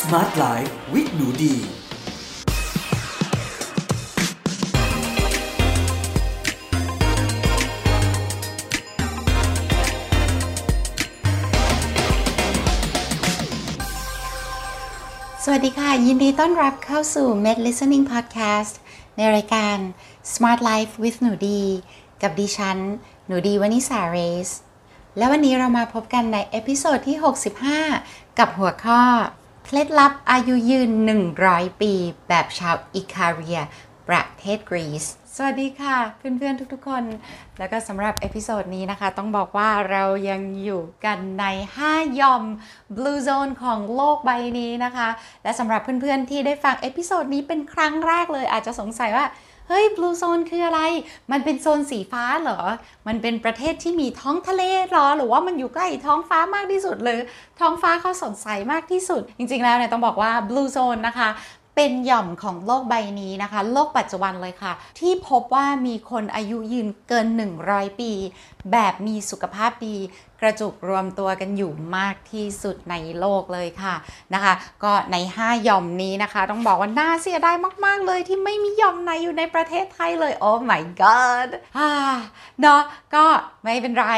Smart Life with หนูดี สวัสดีค่ะ ยินดีต้อนรับเข้าสู่ Med Listening Podcast ในรายการ Smart Life with หนูดี กับดิฉัน หนูดีวนิสาเรส และวันนี้เรามาพบกันใน episode ที่ 65 กับหัวข้อ เคล็ดลับอายุยืน 100 ปี แบบชาวอิคาเรีย ประเทศกรีซ สวัสดีค่ะ เพื่อนๆ ทุกๆ คน แล้วก็สำหรับ episode นี้นะคะ ต้องบอกว่าเรายังอยู่กันใน 5 หย่อม Blue Zone ของโลกใบนี้นะคะ และสำหรับเพื่อนๆ ที่ได้ฟัง episode นี้เป็นครั้งแรกเลยอาจจะสงสัยว่า เฮ้ย Blue Zone คืออะไร มันเป็นโซนสีฟ้าเหรอ มันเป็นประเทศที่มีท้องทะเลเหรอ หรือว่ามันอยู่ใกล้ท้องฟ้ามากที่สุดหรือท้องฟ้าเขาสดใสมากที่สุด จริงๆแล้วเนี่ยต้องบอกว่าบลูโซนนะคะ เป็นหย่อมของโลกใบนี้นะคะ โลกปัจจุบันเลยค่ะ ที่พบว่ามีคนอายุยืนเกิน 100 ปี แบบมีสุขภาพดี กระจุกรวมตัวกันอยู่มากที่สุดในโลกเลยค่ะนะคะ ก็ใน 5 หย่อมนี้นะคะ ต้องบอกว่าน่าเสียดายมาก ๆ เลยที่ไม่มีหย่อมไหนอยู่ในประเทศไทยเลย โอ้ my god เนาะก็ไม่เป็นไร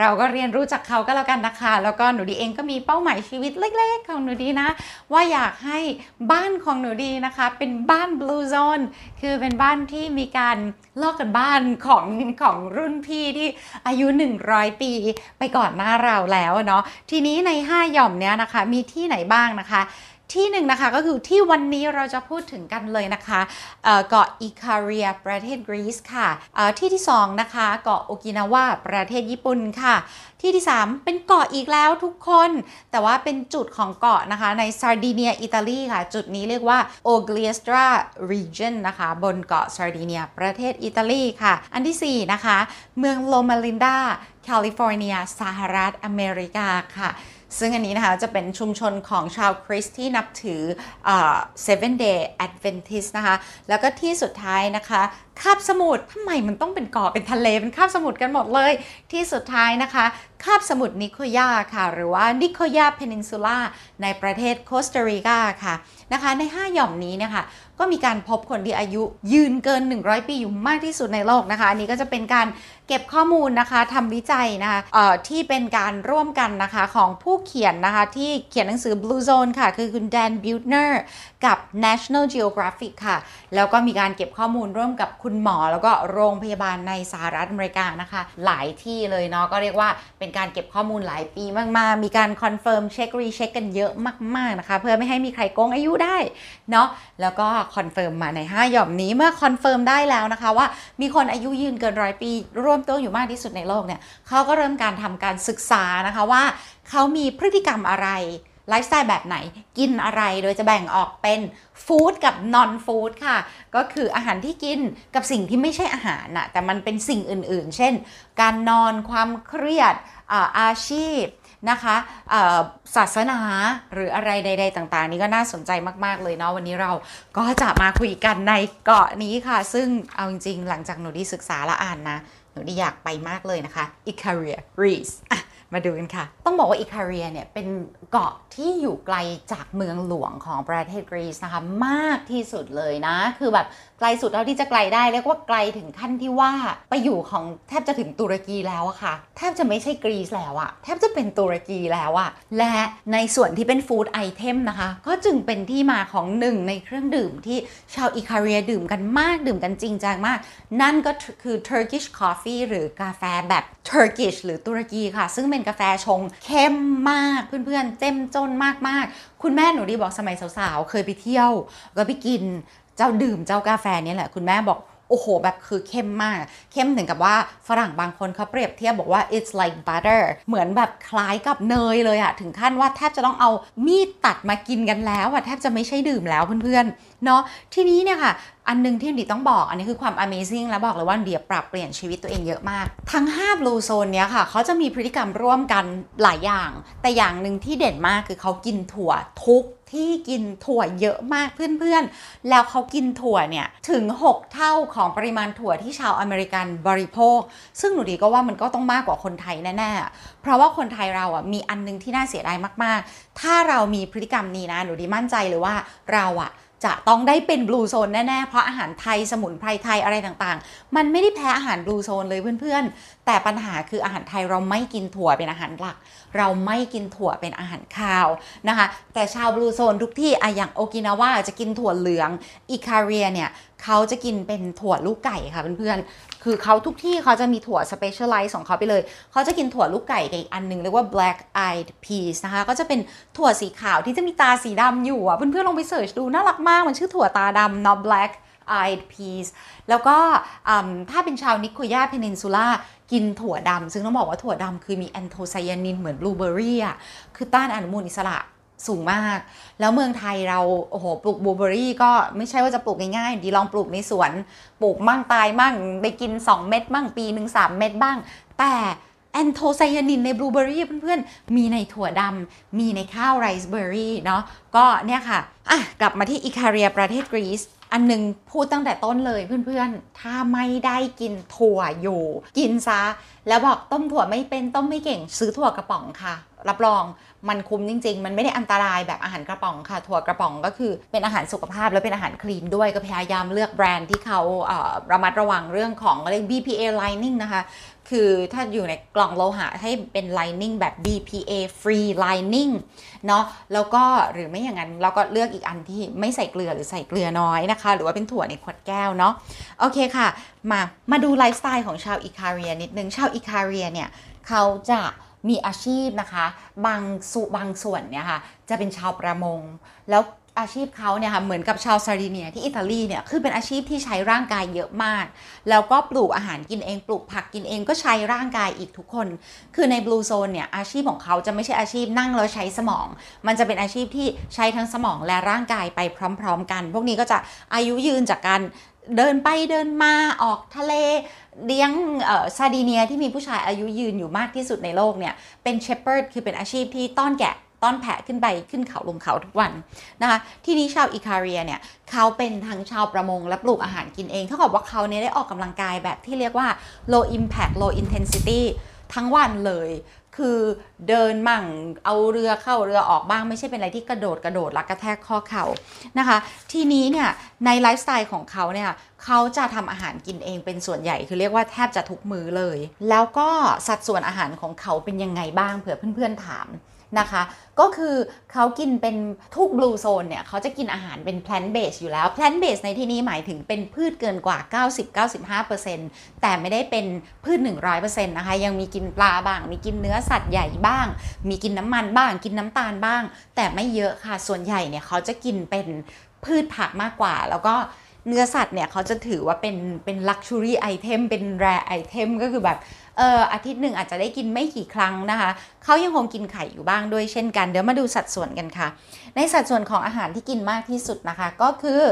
เราก็เรียนรู้จากเขาก็แล้วกันนะคะ แล้วก็หนูดีเองก็มีเป้าหมายชีวิตเล็กๆของหนูดีนะ ว่าอยากให้บ้านของหนูดีนะคะ เป็นบ้าน Blue Zone คือเป็นบ้านที่มีการลอกกันบ้านของของรุ่นพี่ที่อายุ 100 ปีไปก่อนหน้าเราแล้วเนาะทีนี้ใน 5 หย่อมเนี้ยนะคะ มีที่ไหนบ้างนะคะ ที่หนึ่งนะคะก็คือที่วันนี้เราจะพูดถึงกันเลยนะคะเกาะอิคาเรียประเทศกรีซค่ะที่ที่สองนะคะเกาะโอกินาวาประเทศญี่ปุ่นค่ะ ที่ที่ 3 เป็นเกาะอีกแล้วทุกคน แต่ว่าเป็นจุดของเกาะนะคะในซาร์ดิเนียอิตาลีค่ะ จุดนี้เรียกว่าโอเกลียสตรา region นะคะบนเกาะซาร์ดิเนียประเทศอิตาลีค่ะ อันที่ 4 นะคะ เมืองโลมาลินดาแคลิฟอร์เนียสหรัฐอเมริกาค่ะ ซึ่งอันนี้นะคะจะเป็นชุมชนของชาวคริสต์ที่นับถือเอ่อ Seven Day Adventist นะคะ แล้วก็ที่สุดท้ายนะคะคาบสมุทรทำไมมันต้องเป็นเกาะเป็นทะเลเป็นคาบสมุทรกันหมดเลย ที่สุดท้ายนะคะ คาบสมุทรนิโคยาค่ะ หรือว่านิโคยาเพนินซูล่าในประเทศโคสตาริกาค่ะนะคะ ใน 5 หย่อมนี้นะคะก็มีการพบคนที่อายุยืนเกิน 100 ปีอยู่มากที่สุดในโลกนะคะ อันนี้ก็จะเป็นการเก็บข้อมูลนะคะทำวิจัยนะคะที่เป็นการร่วมกันนะคะของผู้เขียนนะคะที่เขียนหนังสือ Blue Zone ค่ะ คือคุณแดนบิวเนอร์กับ National Geographic ค่ะ แล้วก็มีการเก็บข้อมูลร่วมกับคุณหมอ แล้วก็โรงพยาบาลในสหรัฐอเมริกานะคะ หลายที่เลยเนาะก็เรียกว่าเป็นการเก็บข้อมูลหลายปีมากๆ มีการ confirm check recheck กันเยอะมากๆนะคะ เพื่อไม่ให้มีใครโกงอายุได้เนาะแล้วก็ confirm มาใน 5 หย่อมนี้เมื่อ confirm ได้แล้วนะคะว่ามีคนอายุยืนเกินร้อยปี ร่วมตัวอยู่มากที่สุดในโลกเนี่ยเขาก็เริ่มการทำการศึกษานะคะว่าเขามีพฤติกรรมอะไร ไลฟ์สไตล์แบบไหนกินอะไรโดยจะแบ่งออกเป็นฟู้ดกับนอนฟู้ดค่ะ ก็คืออาหารที่กินกับสิ่งที่ไม่ใช่อาหารน่ะแต่มันเป็นสิ่งอื่นๆ เช่น การนอนความเครียดอาอาชีพนะคะศาสนาหรืออะไรใด ๆ ต่าง ๆ นี้ก็น่าสนใจมาก ๆ เลยเนาะวันนี้เราก็จะมาคุยกันในเกาะนี้ค่ะ ซึ่งเอาจริงๆ หลังจากหนูได้ศึกษาและอ่านนะ หนูได้อยากไปมากเลยนะคะอิค มาดูกันค่ะ ต้องบอกว่าอิคาเรียเนี่ยเป็นเกาะที่อยู่ไกลจากเมืองหลวงของประเทศกรีซนะคะมากที่สุดเลยนะ คือแบบไกลสุดเท่าที่จะไกลได้เรียกว่าไกลถึงขั้นที่ว่าไปอยู่ของแทบจะถึงตุรกีแล้วอะค่ะแทบจะไม่ใช่กรีซแล้วอะแทบจะเป็นตุรกีแล้วอะและในส่วนที่เป็นฟู้ดไอเทมนะคะ ก็จึงเป็นที่มาของหนึ่งในเครื่องดื่มที่ชาวอิคาเรียดื่มกันมากดื่มกันจริงจังมาก นั่นก็คือ Turkish Coffee หรือกาแฟแบบ Turkish หรือตุรกีค่ะ ซึ่งเป็นกาแฟชงเข้มมากเพื่อนๆ เจ้มจนมากๆ คุณแม่หนูดีบอกสมัยสาวๆ เคยไปเที่ยว ก็ไปกินเจ้าดื่มเจ้ากาแฟเนี่ยแหละ คุณแม่บอกโอ้โห แบบคือเข้มมาก เข้มถึงกับว่าฝรั่งบางคนเขาเปรียบเทียบบอกว่า it's like butter เหมือนแบบคล้ายกับเนยเลยอะถึงขั้นว่าแทบจะต้องเอามีดตัดมากินกันแล้วอะแทบจะไม่ใช่ดื่มแล้วเพื่อนๆเนาะทีนี้เนี่ยค่ะอันหนึงที่ดิต้องบอกอันนี้คือความ amazing แล้วบอกเลยว่าเดียปรับเปลี่ยนชีวิตตัวเองเยอะมาก ทั้ง 5 blue zone เนี้ยค่ะเขาจะมีพฤติกรรมร่วมกันหลายอย่าง แต่อย่างหนึ่งที่เด่นมากคือเขากินถั่วทุกที่กินถั่วเยอะมากเพื่อนๆ แล้วเขากินถั่วเนี่ย ถึง 6 เท่าของปริมาณถั่วที่ชาวอเมริกันบริโภค ซึ่งหนูดีก็ว่ามันก็ต้องมากกว่าคนไทยแน่ๆ เพราะว่าคนไทยเราอะมีอันนึงที่น่าเสียดายมากๆ ถ้าเรามีพฤติกรรมนี้นะหนูดีมั่นใจเลยว่าเราอะ จะต้องได้เป็นบลูโซนแน่ๆ เพราะอาหารไทยสมุนไพรไทยอะไรต่างๆ มันไม่ได้แพ้อาหารบลูโซนเลยเพื่อนๆ แต่ปัญหาคืออาหารไทยเราไม่กินถั่วเป็นอาหารหลัก เราไม่กินถั่วเป็นอาหารคาวนะคะ แต่ชาวบลูโซนทุกที่อะอย่างโอกินาวาจะกินถั่วเหลืองอิคาเรียเนี่ยเขาจะกินเป็นถั่วลูกไก่ค่ะเพื่อนๆ คือเขาทุกที่เขาจะมีถั่ว specialize ของเขาไปเลย เขาจะกินถั่วลูกไก่กับอีกอันหนึงเรียกว่า black eyed peas นะคะ ก็จะเป็นถั่วสีขาวที่จะมีตาสีดำอยู่อะ เพื่อนๆ ลองไปเสิร์ชดูน่ารักมาก มันชื่อถั่วตาดำเนาะ black eyed peas แล้วก็ถ้าเป็นชาวนิโคยาเพนินซูล่ากินถั่วดำซึ่งต้องบอกว่าถั่วดำคือมีแอนโทไซยานินเหมือนบลูเบอรี่อะคือต้านอนุมูลอิสระสูงมาก แล้วเมืองไทยเราโอ้โหปลูกบลูเบอรี่ก็ไม่ใช่ว่าจะปลูกง่ายๆดีลองปลูกในสวนปลูกมั่งตายมั่งไปกิน 2 เม็ดมั่งปีหนึ่ง3เม็ดบ้าง แต่แอนโทไซยานินในบลูเบอร์รี่เพื่อนๆ มีในถั่วดำมีในข้าวไรซ์เบอร์รี่เนาะก็เนี่ยค่ะอะกลับมาที่อิคาเรียประเทศกรีซ อันหนูดีพูดตั้งแต่ต้นเลยเพื่อนๆ ถ้าไม่ได้กินถั่วอยู่ กินซะ แล้วบอกต้มถั่วไม่เป็นต้มไม่เก่งซื้อถั่วกระป๋องค่ะ รับรอง มันคุ้มจริง ๆ มันไม่ได้อันตรายแบบอาหารกระป๋องค่ะ ถั่วกระป๋องก็คือเป็นอาหารสุขภาพและเป็นอาหารคลีนด้วยก็พยายามเลือกแบรนด์ที่เขาเระมัดระวังเรื่องของเรียก BPA lining นะคะคือถ้าอยู่ในกล่องโลหะให้เป็น lining แบบ BPA free lining เนาะแล้วก็หรือไม่อย่างนั้นเราก็เลือกอีกอันที่ไม่ใส่เกลือหรือใส่เกลือน้อยนะคะ หรือว่าเป็นถั่วในขวดแก้วเนาะโอเคค่ะ มามาดูไลฟ์สไตล์ของชาวอิคาเรียนิดนึง ชาวอิคาเรียเนี่ย เขาจะ มีอาชีพนะคะ บางส่วนบางส่วนเนี่ยค่ะจะเป็นชาวประมง แล้วอาชีพเขาเนี่ยค่ะเหมือนกับชาวซาร์ดิเนียที่อิตาลีเนี่ยคือเป็นอาชีพที่ใช้ร่างกายเยอะมาก แล้วก็ปลูกอาหารกินเองปลูกผักกินเองก็ใช้ร่างกายอีกทุกคน คือใน Blue Zone เนี่ยอาชีพของเขาจะไม่ใช่อาชีพนั่งแล้วใช้สมอง มันจะเป็นอาชีพที่ใช้ทั้งสมองและร่างกายไปพร้อม ๆ กัน พวกนี้ก็จะอายุยืนจากการเดินไปเดินมาออกทะเล เลี้ยงซาดิเนียที่มีผู้ชายอายุยืนอยู่มากที่สุดในโลกเนี่ยเป็นเชปเปิร์ดคือเป็นอาชีพที่ต้อนแกะต้อนแพะขึ้นไปขึ้นเขาลงเขาทุกวันนะคะที่นี้ชาวอิคาเรียเนี่ยเขาเป็นทั้งชาวประมงและปลูกอาหารกินเองเท่ากับว่าเขาเนี่ยได้ออกกำลังกายแบบที่เรียกว่า low impact low intensity ทั้งวันเลย คือเดินมั่งเอาเรือเข้าเรือออกบ้างไม่ใช่เป็นอะไรที่กระโดดกระโดดรักกระแทกข้อเข่านะคะ ทีนี้เนี่ยในไลฟ์สไตล์ของเขาเนี่ยเขาจะทำอาหารกินเองเป็นส่วนใหญ่คือเรียกว่าแทบจะทุกมื้อเลย แล้วก็สัดส่วนอาหารของเขาเป็นยังไงบ้างเผื่อเพื่อนๆถาม นะคะ ก็คือเขากินเป็นทุกบลูโซนเนี่ยเขาจะกินอาหารเป็น plant base อยู่แล้ว plant base ในที่นี้หมายถึงเป็นพืชเกินกว่า 90-95%แต่ไม่ได้เป็นพืช 100%นะคะยังมีกินปลาบ้าง มีกินเนื้อสัตว์ใหญ่บ้าง มีกินน้ำมันบ้าง กินน้ำตาลบ้าง แต่ไม่เยอะค่ะส่วนใหญ่เนี่ยเขาจะกินเป็นพืชผักมากกว่า แล้วก็เนื้อสัตว์เนี่ยเขาจะถือว่าเป็นเป็น luxury item เป็น rare item ก็คือแบบ เอออาทิตย์หนึ่งอาจจะได้กินไม่กี่ครั้งนะคะเขายังคงกินไข่อยู่บ้างด้วยเช่นกัน เดี๋ยวมาดูสัดส่วนกันค่ะ ในสัดส่วนของอาหารที่กินมากที่สุดนะคะ ก็คือ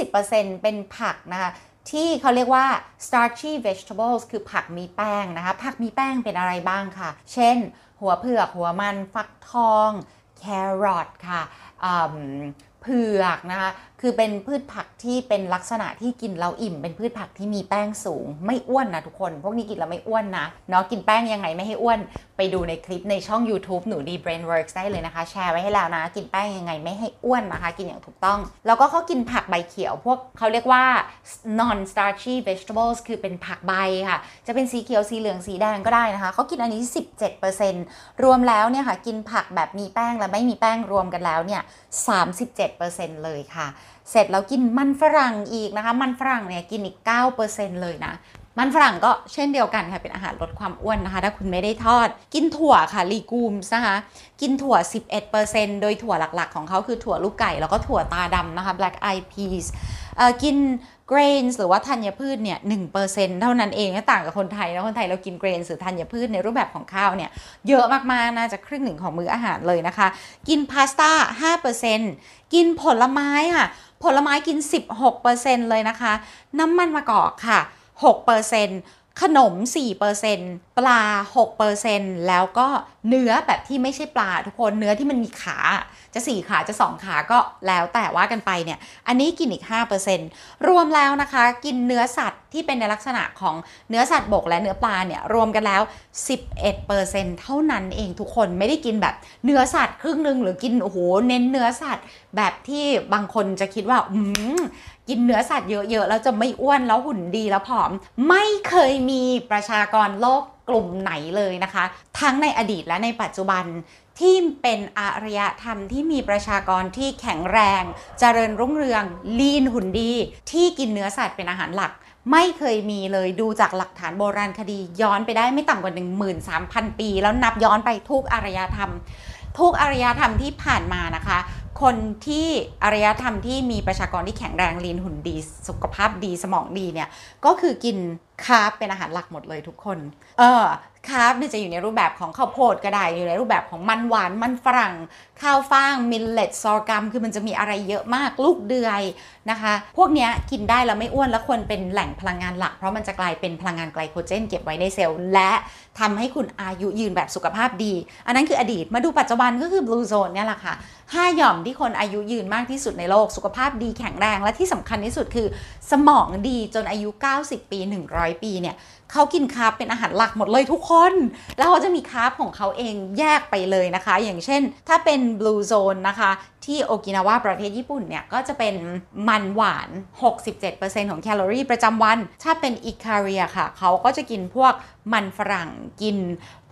20%เป็นผักนะคะที่เขาเรียกว่า starchy vegetables คือผักมีแป้งนะคะ ผักมีแป้งเป็นอะไรบ้างค่ะ เช่น หัวเผือก หัวมัน ฟักทอง แครอทค่ะ ผือกนะคะคือเป็นพืชผักที่เป็นลักษณะที่กินแล้วอิ่ม เป็นพืชผักที่มีแป้งสูง ไม่อ้วนนะทุกคน พวกนี้กินแล้วไม่อ้วนนะเนาะกินแป้งยังไงไม่ให้อ้วน ไปดูในคลิปในช่อง YouTube หนูดี Brainworks ได้เลยนะคะ แชร์ไว้ให้แล้วนะ กินแป้งยังไงไม่ให้อ้วนนะคะ กินอย่างถูกต้อง แล้วก็เขากินผักใบเขียว พวกเขาเรียกว่า non starchy vegetables คือเป็นผักใบค่ะ จะเป็นสีเขียวสีเหลืองสีแดงก็ได้นะคะเขากินอันนี้ 17%รวมแล้วเนี่ยค่ะกินผักแบบมีแป้งและไม่มีแป้งรวมกันแล้วเนี่ย37เลยค่ะ เสร็จแล้วกินมันฝรั่งอีกนะคะ มันฝรั่งเนี่ยกินอีก 9%เลยนะ มันฝรั่งก็เช่นเดียวกันค่ะ เป็นอาหารลดความอ้วนนะคะ ถ้าคุณไม่ได้ทอด กินถั่วค่ะลีกูมนะคะ กินถั่ว 11%โดยถั่วหลักๆ ของเขาคือถั่วลูกไก่ แล้วก็ถั่วตาดำนะคะ black eyed peas กิน grains หรือว่าธัญพืชเนี่ย1%เท่านั้นเองต่างกับคนไทยนะคนไทยเรากิน grains หรือธัญพืชในรูปแบบของข้าวเนี่ยเยอะมากๆน่าจะครึ่งหนึ่งของมื้ออาหารเลยนะคะ กินพาสต้า5%กินผลไม้ค่ะ ผลไม้กิน 16%เลยนะคะ น้ำมันมะกอกค่ะ 6%ขนม 4% ปลา 6%แล้วก็เนื้อแบบที่ไม่ใช่ปลาทุกคนเนื้อที่มันมีขาจะ 4 ขาจะ 2 ขาก็แล้วแต่ว่ากันไปเนี่ย อันนี้กินอีก 5%รวมแล้วนะคะ กินเนื้อสัตว์ที่เป็นในลักษณะของเนื้อสัตว์บกและเนื้อปลาเนี่ย รวมกันแล้ว 11%เท่านั้นเองทุกคนไม่ได้กินแบบเนื้อสัตว์ครึ่งหนึ่งหรือกินโอ้โหเน้นเนื้อสัตว์ แบบที่บางคนจะคิดว่าอืมกินเนื้อสัตว์เยอะๆแล้วจะไม่อ้วนแล้วหุ่นดีแล้วผอม ไม่เคยมีประชากรโลกกลุ่มไหนเลยนะคะ ทั้งในอดีตและในปัจจุบันที่เป็นอารยธรรมที่มีประชากรที่แข็งแรง เจริญรุ่งเรือง ลีนหุ่นดี ที่กินเนื้อสัตว์เป็นอาหารหลัก ไม่เคยมีเลยดูจากหลักฐานโบราณคดีย้อนไปได้ไม่ต่ำกว่า 13,000 ปี แล้วนับย้อนไปทุกอารยธรรม ทุกอารยธรรมที่ผ่านมานะคะ คนที่อารยธรรมที่มีประชากรที่แข็งแรงลีนหุ่นดี สุขภาพดีสมองดีเนี่ยก็คือกิน carb เป็นอาหารหลักหมดเลยทุกคน เออ carb เนี่ยจะอยู่ในรูปแบบของข้าวโพดก็ได้ อยู่ในรูปแบบของมันหวาน มันฝรั่ง ข้าวฟ่าง millet sorghum คือมันจะมีอะไรเยอะมาก ลูกเดือยนะคะ พวกเนี้ยกินได้แล้วไม่อ้วนแล้วควรเป็นแหล่งพลังงานหลัก เพราะมันจะกลายเป็นพลังงานไกลโคเจน เก็บไว้ในเซลล์ และทำให้คุณอายุยืนแบบสุขภาพดี อันนั้นคืออดีต มาดูปัจจุบันก็คือ Blue Zone เนี่ยแหละค่ะห้าหย่อมที่คนอายุยืนมากที่สุดในโลก สุขภาพดีแข็งแรง และที่สำคัญที่สุดคือ สมองดีจนอายุ 90 ปี 100ปีเนี่ยเขากิน carb เป็นอาหารหลักหมดเลยทุกคน แล้วเขาจะมี carb ของเขาเองแยกไปเลยนะคะ อย่างเช่น ถ้าเป็น Blue Zone นะคะ ที่โอกินาวาประเทศญี่ปุ่นเนี่ย ก็จะเป็นมันหวาน 67%ของแคลอรี่ประจำวัน ถ้าเป็นอิคาเรียค่ะ เขาก็จะกินพวกมันฝรั่งกิน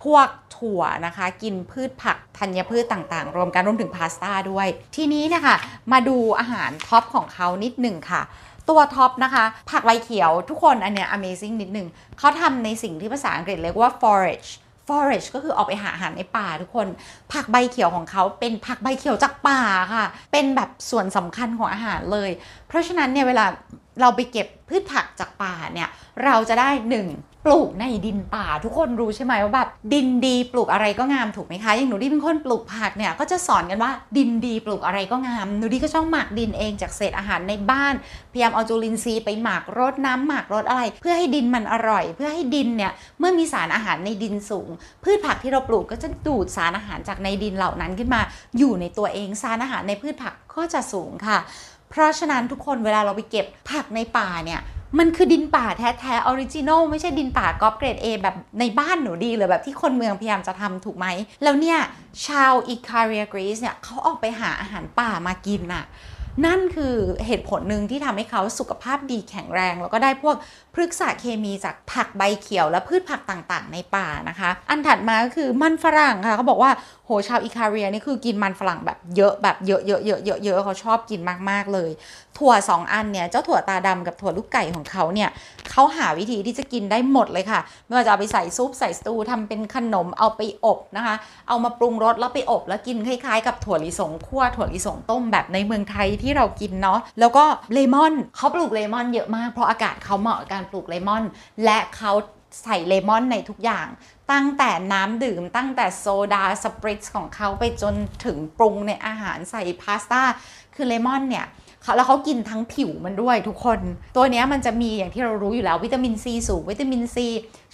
พวกถั่วนะคะ กินพืชผักธัญพืชต่างๆ รวมกันรวมถึงพาสต้าด้วย ทีนี้นะคะมาดูอาหาร top ของเขานิดหนึ่งค่ะ ตัว top นะคะ ผักใบเขียวทุกคนอันเนี้ย amazing นิดนึงเขาทำในสิ่งที่ภาษาอังกฤษเรียกว่า forage forage ก็คือออกไปหาอาหารในป่าทุกคน ผักใบเขียวของเขาเป็นผักใบเขียวจากป่าค่ะ เป็นแบบส่วนสำคัญของอาหารเลย เพราะฉะนั้นเนี่ยเวลาเราไปเก็บพืชผักจากป่าเนี่ย เราจะได้หนึ่ง ปลูกในดินป่า ทุกคนรู้ใช่ไหมว่าแบบดินดีปลูกอะไรก็งามถูกไหมคะอย่างหนูดีเป็นคนปลูกผักเนี่ยก็จะสอนกันว่าดินดีปลูกอะไรก็งามหนูดีก็ต้องหมักดินเองจากเศษอาหารในบ้าน พยายามเอาจุลินทรีย์ไปหมักรดน้ำหมักรดอะไร เพื่อให้ดินมันอร่อย เพื่อให้ดินเนี่ยเมื่อมีสารอาหารในดินสูง พืชผักที่เราปลูกก็จะดูดสารอาหารจากในดินเหล่านั้นขึ้นมา อยู่ในตัวเองสารอาหารในพืชผักก็จะสูงค่ะ เพราะฉะนั้นทุกคนเวลาเราไปเก็บผักในป่าเนี่ย มันคือดินป่าแท้ๆ original ไม่ใช่ดินป่าก๊อปเกรด A แบบในบ้านหนูดีหรือแบบที่คนเมืองพยายามจะทำถูกไหม แล้วเนี่ยชาวอิคาเรียกรีซเนี่ยเขาออกไปหาอาหารป่ามากินน่ะ นั่นคือเหตุผลหนึ่งที่ทำให้เขาสุขภาพดีแข็งแรง แล้วก็ได้พวกพฤกษาเคมีจากผักใบเขียวและพืชผักต่างๆ ในป่านะคะ อันถัดมาก็คือมันฝรั่งค่ะเขาบอกว่าโหชาวอิคาเรียนี่คือกินมันฝรั่งแบบเยอะแบบเยอะเยอะเยอะเยอะเยอะเขาชอบกินมากๆเลย ถั่วสองอันเนี่ยเจ้าถั่วตาดำกับถั่วลูกไก่ของเขาเนี่ยเขาหาวิธีที่จะกินได้หมดเลยค่ะ ไม่ว่าจะเอาไปใส่ซุปใส่สตูทำเป็นขนมเอาไปอบนะคะ เอามาปรุงรสแล้วไปอบแล้วกินคล้ายๆ กับถั่วลิสงคั่วถั่วลิสงต้มแบบในเมืองไทยเรากินเนาะแล้วก็เลมอนเขาปลูกเลมอนเยอะมากเพราะอากาศเขาเหมาะกับการปลูกเลมอน และเขาใส่เลมอนในทุกอย่าง ตั้งแต่น้ำดื่ม ตั้งแต่โซดา spritz ของเขาไปจนถึงปรุงในอาหารใส่พาสต้าคือเลมอนเนี่ยแล้วเขากินทั้งผิวมันด้วยทุกคน ตัวนี้มันจะมีอย่างที่เรารู้อยู่แล้ววิตามินซีสูงวิตามินซี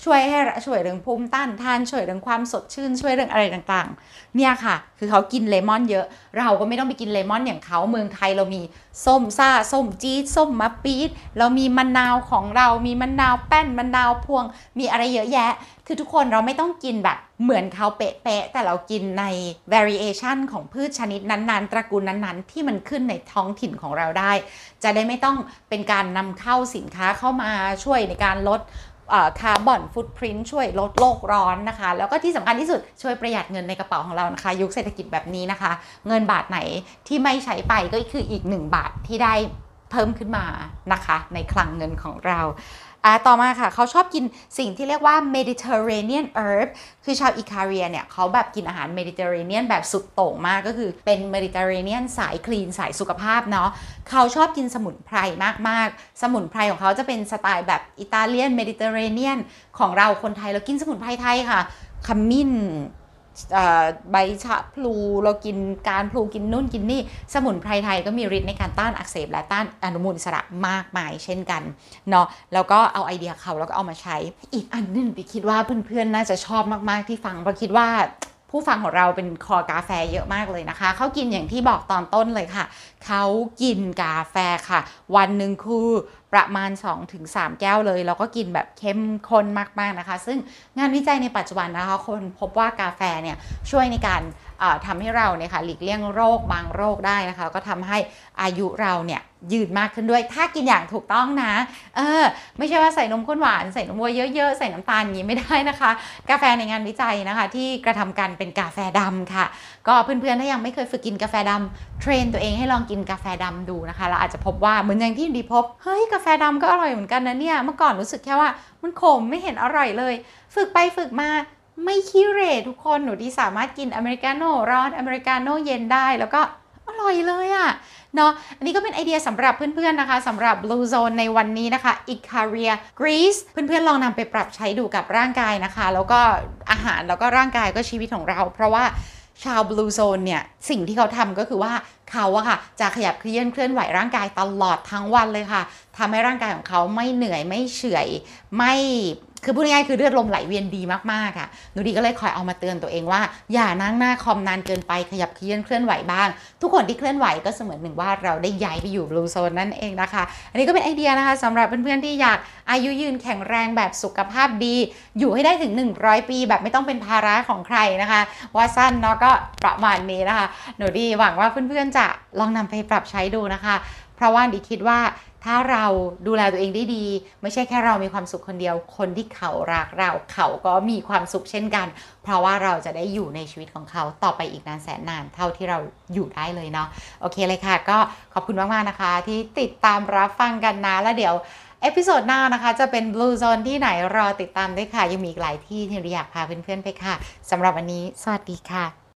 ช่วยให้ช่วยเรื่องภูมิต้านทานช่วยเรื่องความสดชื่นช่วยเรื่องอะไรต่างๆ เนี่ยค่ะ คือเขากินเลมอนเยอะ เราก็ไม่ต้องไปกินเลมอนอย่างเขาเมืองไทยเรามีส้มซ่าส้มจี๊ดส้มมะปี๊ดเรามีมะนาวของเรามีมะนาวแป้นมะนาวพวง มีอะไรเยอะแยะ คือทุกคนเราไม่ต้องกินแบบเหมือนเขาเป๊ะๆแต่เรากินใน variation ของพืชชนิดนั้นๆ ตระกูลนั้นๆ ที่มันขึ้นในท้องถิ่นของเราได้ จะได้ไม่ต้องเป็นการนำเข้าสินค้าเข้ามาช่วยในการลด carbon footprint ช่วยลดโลกร้อนนะคะ แล้วก็ที่สำคัญที่สุดช่วยประหยัดเงินในกระเป๋าของเรานะคะ ยุคเศรษฐกิจแบบนี้นะคะ เงินบาทไหนที่ไม่ใช้ไปก็คืออีก 1 บาทที่ได้เพิ่มขึ้นมานะคะ ในคลังเงินของเรา อ่าต่อมาค่ะ เขาชอบกินสิ่งที่เรียกว่า Mediterranean herb คือชาวอิคาเรียเนี่ยเขาแบบกินอาหาร Mediterranean แบบสุดโต่งมากก็คือเป็น Mediterranean สายคลีนสายสุขภาพเนาะเขาชอบกินสมุนไพรมากๆ สมุนไพรของเขาจะเป็นสไตล์แบบอิตาเลียน Mediterranean ของเราคนไทยเรากินสมุนไพรไทยค่ะขมิ้น ใบชะพลูเรากินการพลูกินนู่นกินนี่ สมุนไพรไทยก็มีฤทธิ์ในการต้านอักเสบและต้านอนุมูลอิสระมากมายเช่นกันเนาะแล้วก็เอาไอเดียเขาแล้วก็เอามาใช้ อีกอันหนึงไปคิดว่าเพื่อนๆน่าจะชอบมากๆที่ฟังเพราะคิดว่า ผู้ฟังของเราเป็นคอกาแฟเยอะมากเลยนะคะ เขากินอย่างที่บอกตอนต้นเลยค่ะ เขากินกาแฟค่ะ วันหนึ่งคือประมาณ 2-3 แก้วเลย แล้วก็กินแบบเข้มข้นมากๆนะคะ ซึ่งงานวิจัยในปัจจุบันนะคะคนพบว่ากาแฟเนี่ยช่วยในการทำให้เราเนี่ยค่ะหลีกเลี่ยงโรคบางโรคได้นะคะ ก็ทำให้อายุเราเนี่ย ยืนมากขึ้นด้วย ถ้ากินอย่างถูกต้องนะ เออ ไม่ใช่ว่าใส่นมข้นหวาน ใส่นมวัวเยอะๆ ใส่น้ำตาลอย่างนี้ไม่ได้นะคะ กาแฟในงานวิจัยนะคะ ที่กระทำกันเป็นกาแฟดำค่ะ ก็เพื่อนๆ ถ้ายังไม่เคยฝึกกินกาแฟดำเทรนตัวเองให้ลองกินกาแฟดำดูนะคะ แล้วอาจจะพบว่าเหมือนอย่างที่ดีพบ เฮ้ย กาแฟดำก็อร่อยเหมือนกันนะเนี่ย เมื่อก่อนรู้สึกแค่ว่ามันขมไม่เห็นอร่อยเลย ฝึกไปฝึกมาไม่ขี้เรทุกคน หนูดีสามารถกินอเมริกาโน่ร้อนอเมริกาโน่เย็นได้ แล้วก็อร่อยเลยอะ เนาะอันนี้ก็เป็นไอเดียสำหรับเพื่อนๆนะคะสำหรับ Blue Zone ในวันนี้นะคะ Icaria Greece เพื่อนๆลองนำไปปรับใช้ดูกับร่างกายนะคะ แล้วก็อาหารแล้วก็ร่างกายก็ชีวิตของเรา เพราะว่าชาว Blue Zone เนี่ย สิ่งที่เขาทำก็คือว่าเขาอะค่ะ จะขยับเคลื่อนเคลื่อนไหวร่างกายตลอดทั้งวันเลยค่ะทำให้ร่างกายของเขาไม่เหนื่อยไม่เฉื่อยไม่ คือพูดง่ายๆคือเลือดลมไหลเวียนดีมากๆอะหนูดีก็เลยคอยเอามาเตือนตัวเองว่า อย่านั่งหน้าคอมนานเกินไปขยับเคลื่อนเคลื่อนไหวบ้าง ทุกคนที่เคลื่อนไหวก็เสมือนหนึ่งว่าเราได้ย้ายไปอยู่บลูโซนนั่นเองนะคะ อันนี้ก็เป็นไอเดียนะคะสำหรับเพื่อนๆที่อยากอายุยืนแข็งแรงแบบสุขภาพดี อยู่ให้ได้ถึง 100 ปี แบบไม่ต้องเป็นภาระของใครนะคะ ว่าสั้นเนาะก็ประมาณนี้นะคะ หนูดีหวังว่าเพื่อนๆจะลองนำไปปรับใช้ดูนะคะ เพราะว่าดีคิดว่าถ้าเราดูแลตัวเองได้ดี ไม่ใช่แค่เรามีความสุขคนเดียว คนที่เขารักเราเขาก็มีความสุขเช่นกัน เพราะว่าเราจะได้อยู่ในชีวิตของเขาต่อไปอีกนานแสนนานเท่าที่เราอยู่ได้เลยเนาะโอเคเลยค่ะ ก็ขอบคุณมากๆนะคะ ที่ติดตามรับฟังกันนะแล้วเดี๋ยว episode หน้านะคะ จะเป็น Blue Zone ที่ไหนรอติดตามด้วยค่ะ ยังมีอีกหลายที่ที่อยากพาเพื่อนๆไปค่ะสำหรับวันนี้ สวัสดีค่ะ